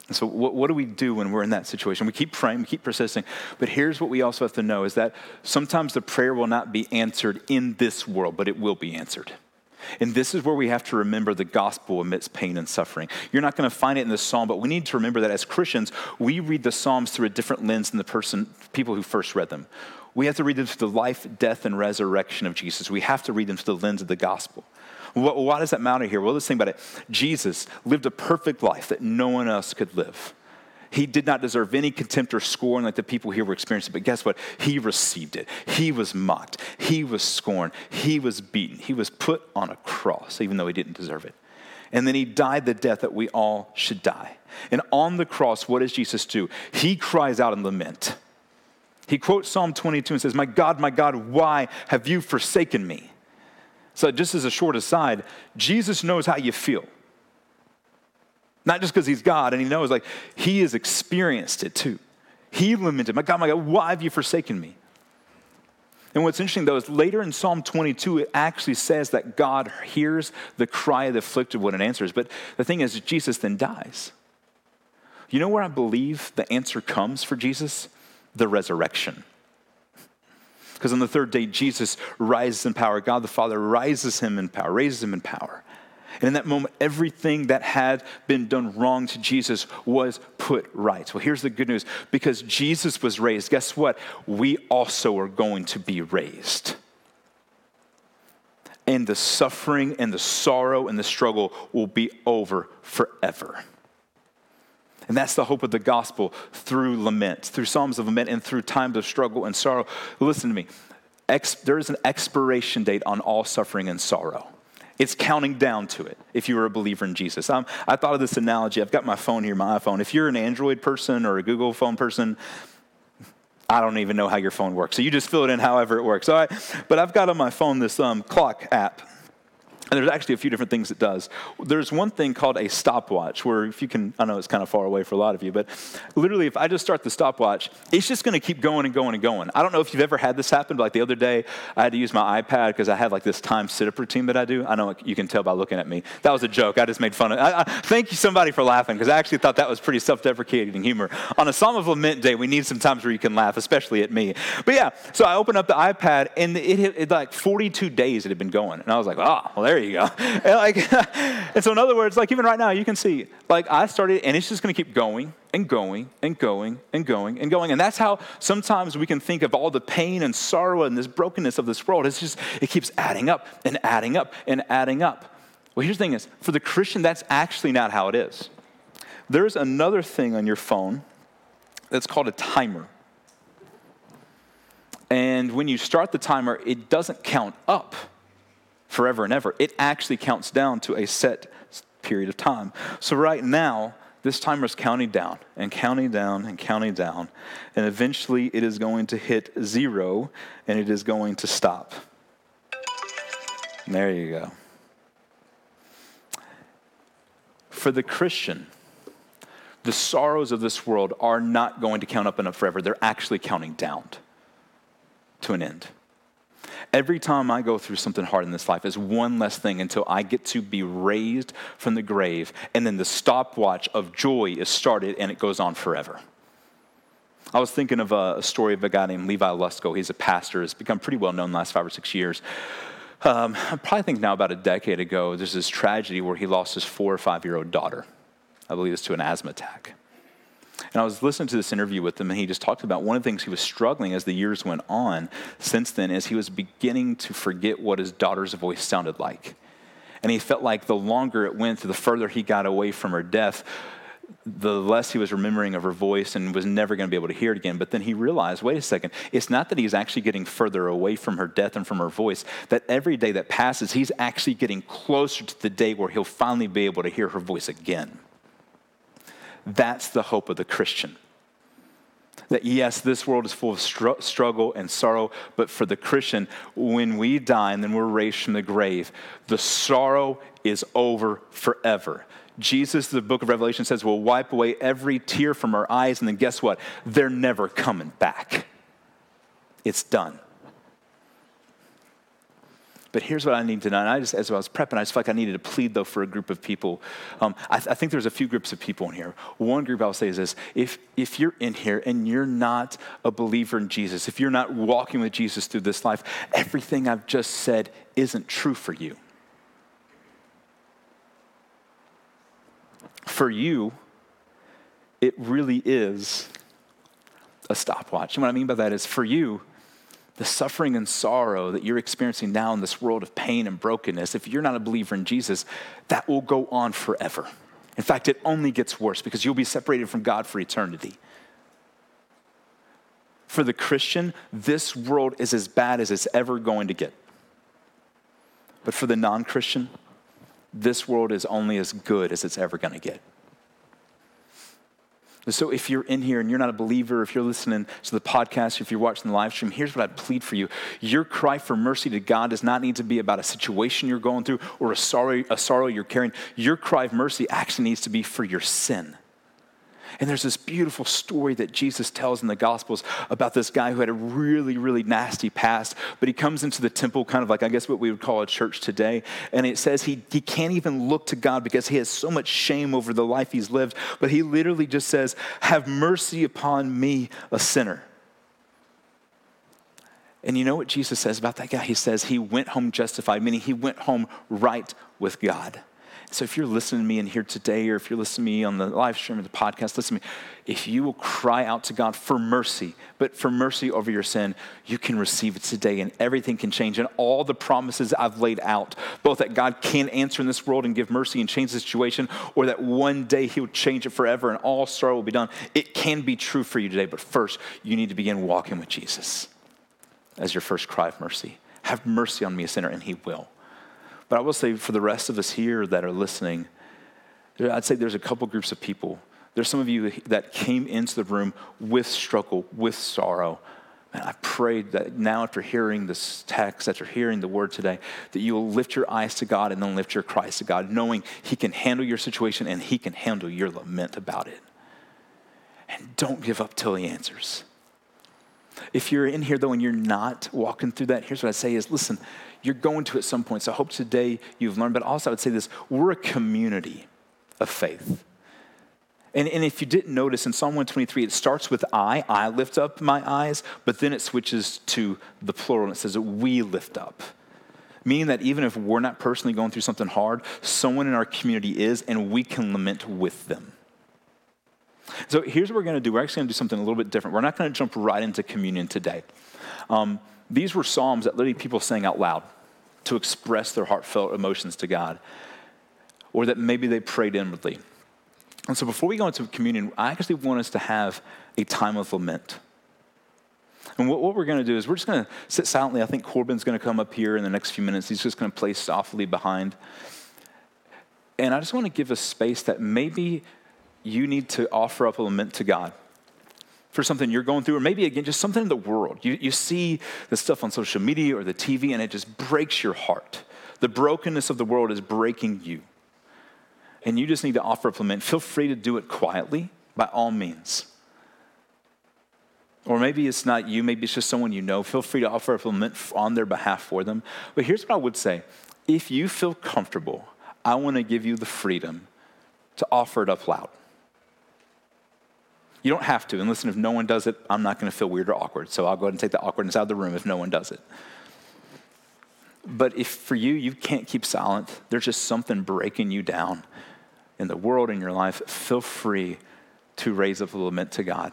And so, what, what, do we do when we're in that situation? We keep praying, we keep persisting. But here's what we also have to know is that sometimes the prayer will not be answered in this world, but it will be answered. And this is where we have to remember the gospel amidst pain and suffering. You're not going to find it in the psalm, but we need to remember that as Christians, we read the psalms through a different lens than the person, people who first read them. We have to read them through the life, death, and resurrection of Jesus. We have to read them through the lens of the gospel. Why does that matter here? Well, let's think about it. Jesus lived a perfect life that no one else could live. He did not deserve any contempt or scorn like the people here were experiencing. But guess what? He received it. He was mocked. He was scorned. He was beaten. He was put on a cross, even though he didn't deserve it. And then he died the death that we all should die. And on the cross, what does Jesus do? He cries out in lament. He quotes Psalm 22 and says, My God, my God, why have you forsaken me? So, just as a short aside, Jesus knows how you feel. Not just because he's God and he knows, like, he has experienced it too. He lamented, My God, my God, why have you forsaken me? And what's interesting though is later in Psalm 22, it actually says that God hears the cry of the afflicted when it answers. But the thing is, Jesus then dies. You know where I believe the answer comes for Jesus? The resurrection. Because on the third day, Jesus rises in power. God the Father rises him in power, raises him in power. And in that moment, everything that had been done wrong to Jesus was put right. Well, here's the good news because Jesus was raised, guess what? We also are going to be raised. And the suffering and the sorrow and the struggle will be over forever. And that's the hope of the gospel through lament, through Psalms of lament, and through times of struggle and sorrow. Listen to me. Ex- there is an expiration date on all suffering and sorrow. It's counting down to it if you are a believer in Jesus. Um, I thought of this analogy. I've got my phone here, my iPhone. If you're an Android person or a Google phone person, I don't even know how your phone works. So you just fill it in however it works. All right. But I've got on my phone this um, clock app. And there's actually a few different things it does. There's one thing called a stopwatch, where if you can, I know it's kind of far away for a lot of you, but literally, if I just start the stopwatch, it's just going to keep going and going and going. I don't know if you've ever had this happen, but like the other day, I had to use my iPad because I have like this time sit up routine that I do. I know you can tell by looking at me. That was a joke. I just made fun of it. Thank you, somebody, for laughing, because I actually thought that was pretty self deprecating humor. On a Psalm of Lament day, we need some times where you can laugh, especially at me. But yeah, so I opened up the iPad, and it, it, it like 42 days it had been going. And I was like, oh, well, there you go. <laughs> like, <laughs> and so in other words, like even right now, you can see, like I started, and it's just going to keep going and going and going and going and going. And that's how sometimes we can think of all the pain and sorrow and this brokenness of this world. It's just, it keeps adding up and adding up and adding up. Well, here's the thing is, for the Christian, that's actually not how it is. There's another thing on your phone that's called a timer. And when you start the timer, it doesn't count up forever and ever. It actually counts down to a set period of time. So right now, this timer is counting down and counting down and counting down. And eventually it is going to hit zero and it is going to stop. there you go. For the Christian, the sorrows of this world are not going to count up and up forever. They're actually counting down to an end. Every time I go through something hard in this life is one less thing until I get to be raised from the grave, and then the stopwatch of joy is started and it goes on forever. I was thinking of a, story of a guy named Levi Lusko. He's a pastor, has become pretty well known the last five or six years. Um, I probably think now about a decade ago, there's this tragedy where he lost his four or five year old daughter. I believe it's to an asthma attack. And I was listening to this interview with him, and he just talked about one of the things he was struggling as the years went on since then is he was beginning to forget what his daughter's voice sounded like. And he felt like the longer it went, the further he got away from her death, the less he was remembering of her voice and was never going to be able to hear it again. But then he realized wait a second, it's not that he's actually getting further away from her death and from her voice, that every day that passes, he's actually getting closer to the day where he'll finally be able to hear her voice again. That's the hope of the Christian. That yes, this world is full of str- struggle and sorrow, but for the Christian, when we die and then we're raised from the grave, the sorrow is over forever. Jesus, the book of Revelation says, will wipe away every tear from our eyes, and then guess what? They're never coming back. It's done. But here's what I need to know. And I just, as I was prepping, I just felt like I needed to plead, though, for a group of people. Um, I, th- I, think there's a few groups of people in here. One group I'll say is this if, if you're in here and you're not a believer in Jesus, if you're not walking with Jesus through this life, everything I've just said isn't true for you. For you, it really is a stopwatch. And what I mean by that is for you, the suffering and sorrow that you're experiencing now in this world of pain and brokenness, if you're not a believer in Jesus, that will go on forever. In fact, it only gets worse because you'll be separated from God for eternity. For the Christian, this world is as bad as it's ever going to get. But for the non Christian, this world is only as good as it's ever going to get. So if you're in here and you're not a believer, if you're listening to the podcast, if you're watching the live stream, here's what I'd plead for you. Your cry for mercy to God does not need to be about a situation you're going through or a sorrow, a sorrow you're carrying. Your cry of mercy actually needs to be for your sin. And there's this beautiful story that Jesus tells in the Gospels about this guy who had a really, really nasty past, but he comes into the temple, kind of like, I guess, what we would call a church today. And it says he, he can't even look to God because he has so much shame over the life he's lived. But he literally just says, Have mercy upon me, a sinner. And you know what Jesus says about that guy? He says he went home justified, meaning he went home right with God. So if you're listening to me in here today, or if you're listening to me on the live stream or the podcast, listen to me. If you will cry out to God for mercy, but for mercy over your sin, you can receive it today and everything can change. And all the promises I've laid out, both that God can answer in this world and give mercy and change the situation, or that one day He'll change it forever and all sorrow will be done, it can be true for you today. But first, you need to begin walking with Jesus as your first cry of mercy. Have mercy on me, a sinner, and He will. But I will say for the rest of us here that are listening, I'd say there's a couple groups of people. There's some of you that came into the room with struggle, with sorrow. And I prayed that now, after hearing this text, after hearing the word today, that you will lift your eyes to God and then lift your cries to God, knowing He can handle your situation and He can handle your lament about it. And don't give up till He answers. If you're in here, though, and you're not walking through that, here's what I say is listen, you're going to at some point. So I hope today you've learned. But also, I would say this we're a community of faith. And, and if you didn't notice in Psalm 123, it starts with I, I lift up my eyes, but then it switches to the plural and it says we lift up. Meaning that even if we're not personally going through something hard, someone in our community is, and we can lament with them. So here's what we're going to do. We're actually going to do something a little bit different. We're not going to jump right into communion today. Um, these were psalms that literally people sang out loud to express their heartfelt emotions to God, or that maybe they prayed inwardly. And so before we go into communion, I actually want us to have a time of lament. And what, what we're going to do is we're just going to sit silently. I think Corbin's going to come up here in the next few minutes. He's just going to play softly behind. And I just want to give a space that maybe you need to offer up a lament to God for something you're going through, or maybe again, just something in the world. You, you see the stuff on social media or the TV, and it just breaks your heart. The brokenness of the world is breaking you. And you just need to offer a lament. Feel free to do it quietly, by all means. Or maybe it's not you, maybe it's just someone you know. Feel free to offer a lament on their behalf for them. But here's what I would say if you feel comfortable, I want to give you the freedom to offer it up loud. You don't have to. And listen, if no one does it, I'm not going to feel weird or awkward. So I'll go ahead and take the awkwardness out of the room if no one does it. But if for you, you can't keep silent, there's just something breaking you down in the world, in your life, feel free to raise up a lament to God.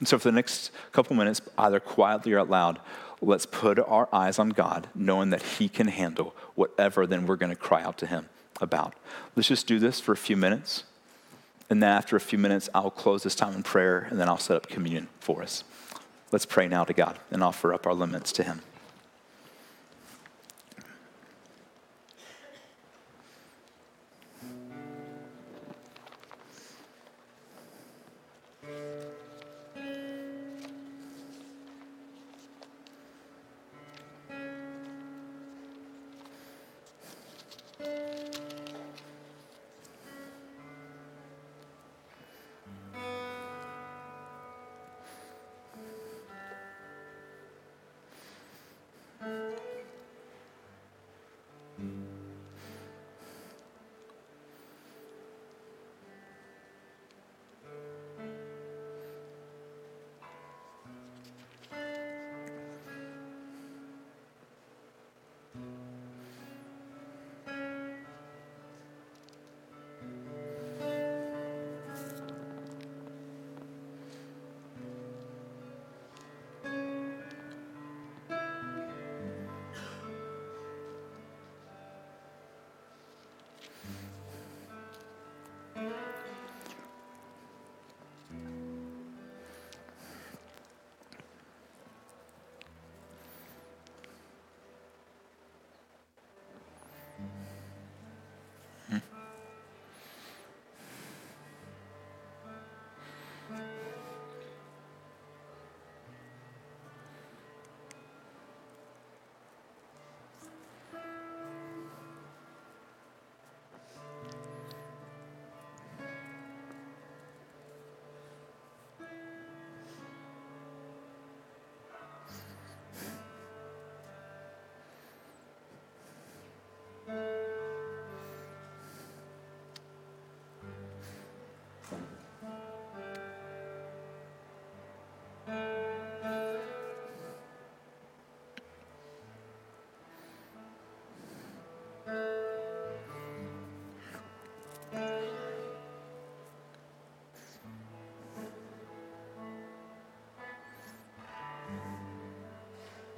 And so for the next couple minutes, either quietly or out loud, let's put our eyes on God, knowing that He can handle whatever then we're going to cry out to Him about. Let's just do this for a few minutes. And then after a few minutes, I'll close this time in prayer and then I'll set up communion for us. Let's pray now to God and offer up our limits to Him. Thank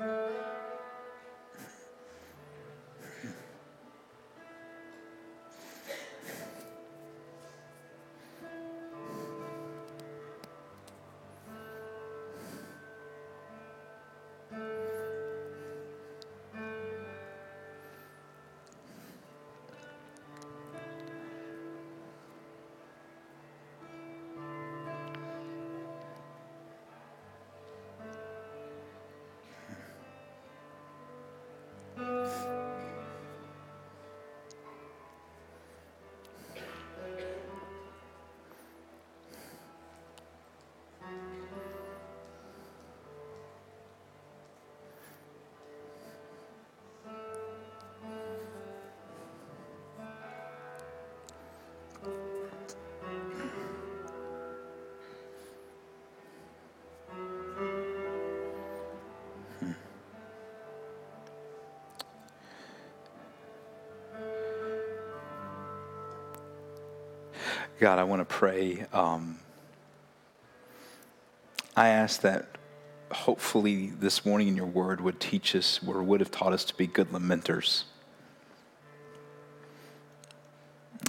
uh you. God, I want to pray. Um, I ask that hopefully this morning in your word would teach us or would have taught us to be good lamenters.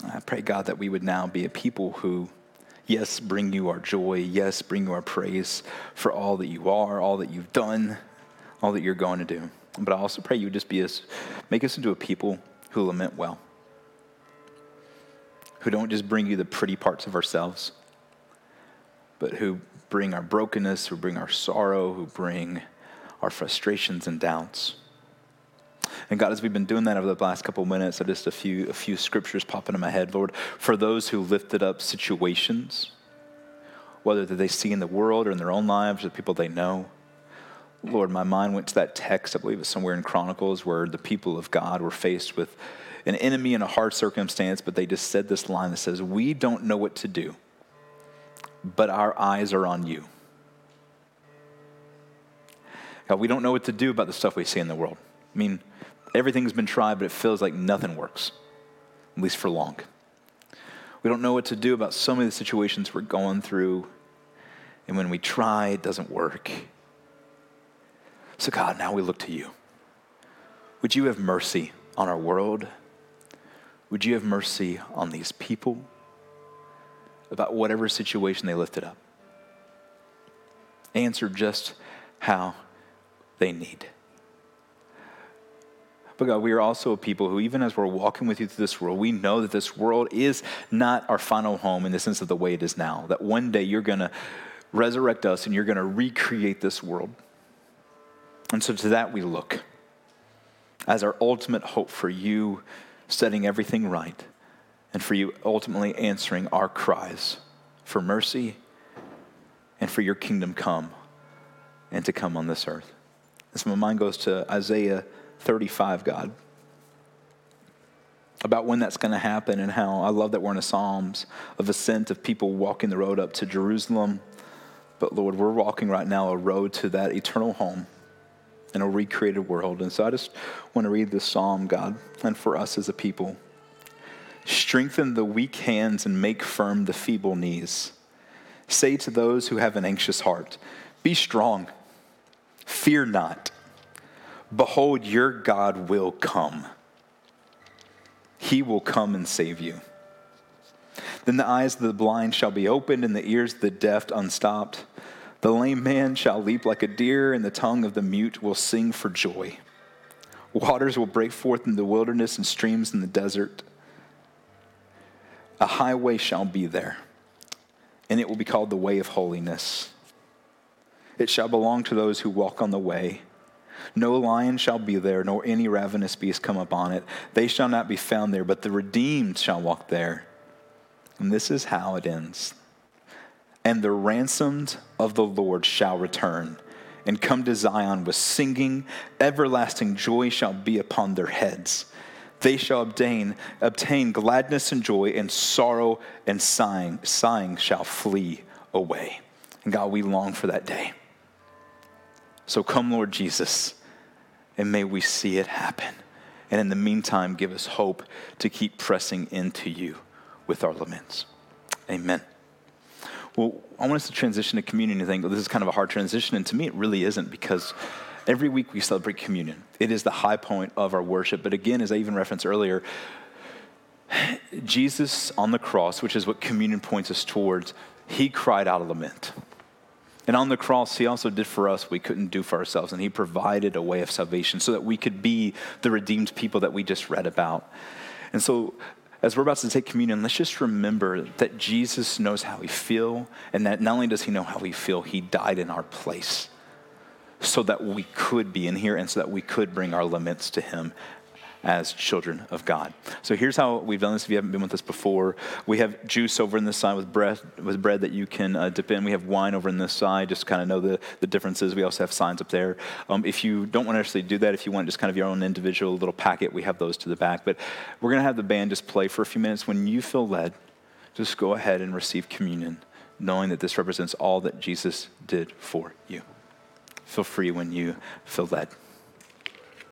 I pray, God, that we would now be a people who, yes, bring you our joy, yes, bring you our praise for all that you are, all that you've done, all that you're going to do. But I also pray you would just be us, make us into a people who lament well who don't just bring you the pretty parts of ourselves, but who bring our brokenness, who bring our sorrow, who bring our frustrations and doubts. And God, as we've been doing that over the last couple of minutes, I just a few, a few scriptures popping in my head, Lord, for those who lifted up situations, whether that they see in the world or in their own lives or the people they know. Lord, my mind went to that text, I believe it's somewhere in Chronicles, where the people of God were faced with an enemy in a hard circumstance, but they just said this line that says, We don't know what to do, but our eyes are on you. God, we don't know what to do about the stuff we see in the world. I mean, everything's been tried, but it feels like nothing works, at least for long. We don't know what to do about some of the situations we're going through, and when we try, it doesn't work. So, God, now we look to you. Would you have mercy on our world? Would you have mercy on these people about whatever situation they lifted up? Answer just how they need. But God, we are also a people who, even as we're walking with you through this world, we know that this world is not our final home in the sense of the way it is now. That one day you're going to resurrect us and you're going to recreate this world. And so to that we look as our ultimate hope for you setting everything right, and for you ultimately answering our cries for mercy and for your kingdom come and to come on this earth. And so my mind goes to Isaiah 35, God, about when that's going to happen and how I love that we're in a Psalms of ascent of people walking the road up to Jerusalem. But Lord, we're walking right now a road to that eternal home in a recreated world. And so I just want to read this psalm, God, and for us as a people. Strengthen the weak hands and make firm the feeble knees. Say to those who have an anxious heart, Be strong, fear not. Behold, your God will come. He will come and save you. Then the eyes of the blind shall be opened, and the ears of the deaf unstopped. The lame man shall leap like a deer, and the tongue of the mute will sing for joy. Waters will break forth in the wilderness and streams in the desert. A highway shall be there, and it will be called the way of holiness. It shall belong to those who walk on the way. No lion shall be there, nor any ravenous beast come upon it. They shall not be found there, but the redeemed shall walk there. And this is how it ends and the ransomed of the Lord shall return and come to Zion with singing. Everlasting joy shall be upon their heads. They shall obtain, obtain gladness and joy, and sorrow and sighing, sighing shall flee away. And God, we long for that day. So come, Lord Jesus, and may we see it happen. And in the meantime, give us hope to keep pressing into you with our laments. Amen. Well, I want us to transition to communion and think, well, this is kind of a hard transition. And to me, it really isn't because every week we celebrate communion. It is the high point of our worship. But again, as I even referenced earlier, Jesus on the cross, which is what communion points us towards, he cried out a lament. And on the cross, he also did for us what we couldn't do for ourselves. And he provided a way of salvation so that we could be the redeemed people that we just read about. And so as we're about to take communion, let's just remember that Jesus knows how we feel, and that not only does he know how we feel, he died in our place so that we could be in here and so that we could bring our laments to him as children of God. So here's how we've done this. If you haven't been with us before, we have juice over in this side with bread, with bread that you can uh, dip in. We have wine over in this side, just kind of know the, the differences. We also have signs up there. Um, if you don't want to actually do that, if you want just kind of your own individual little packet, we have those to the back. But we're going to have the band just play for a few minutes. When you feel led, just go ahead and receive communion, knowing that this represents all that Jesus did for you. Feel free when you feel led.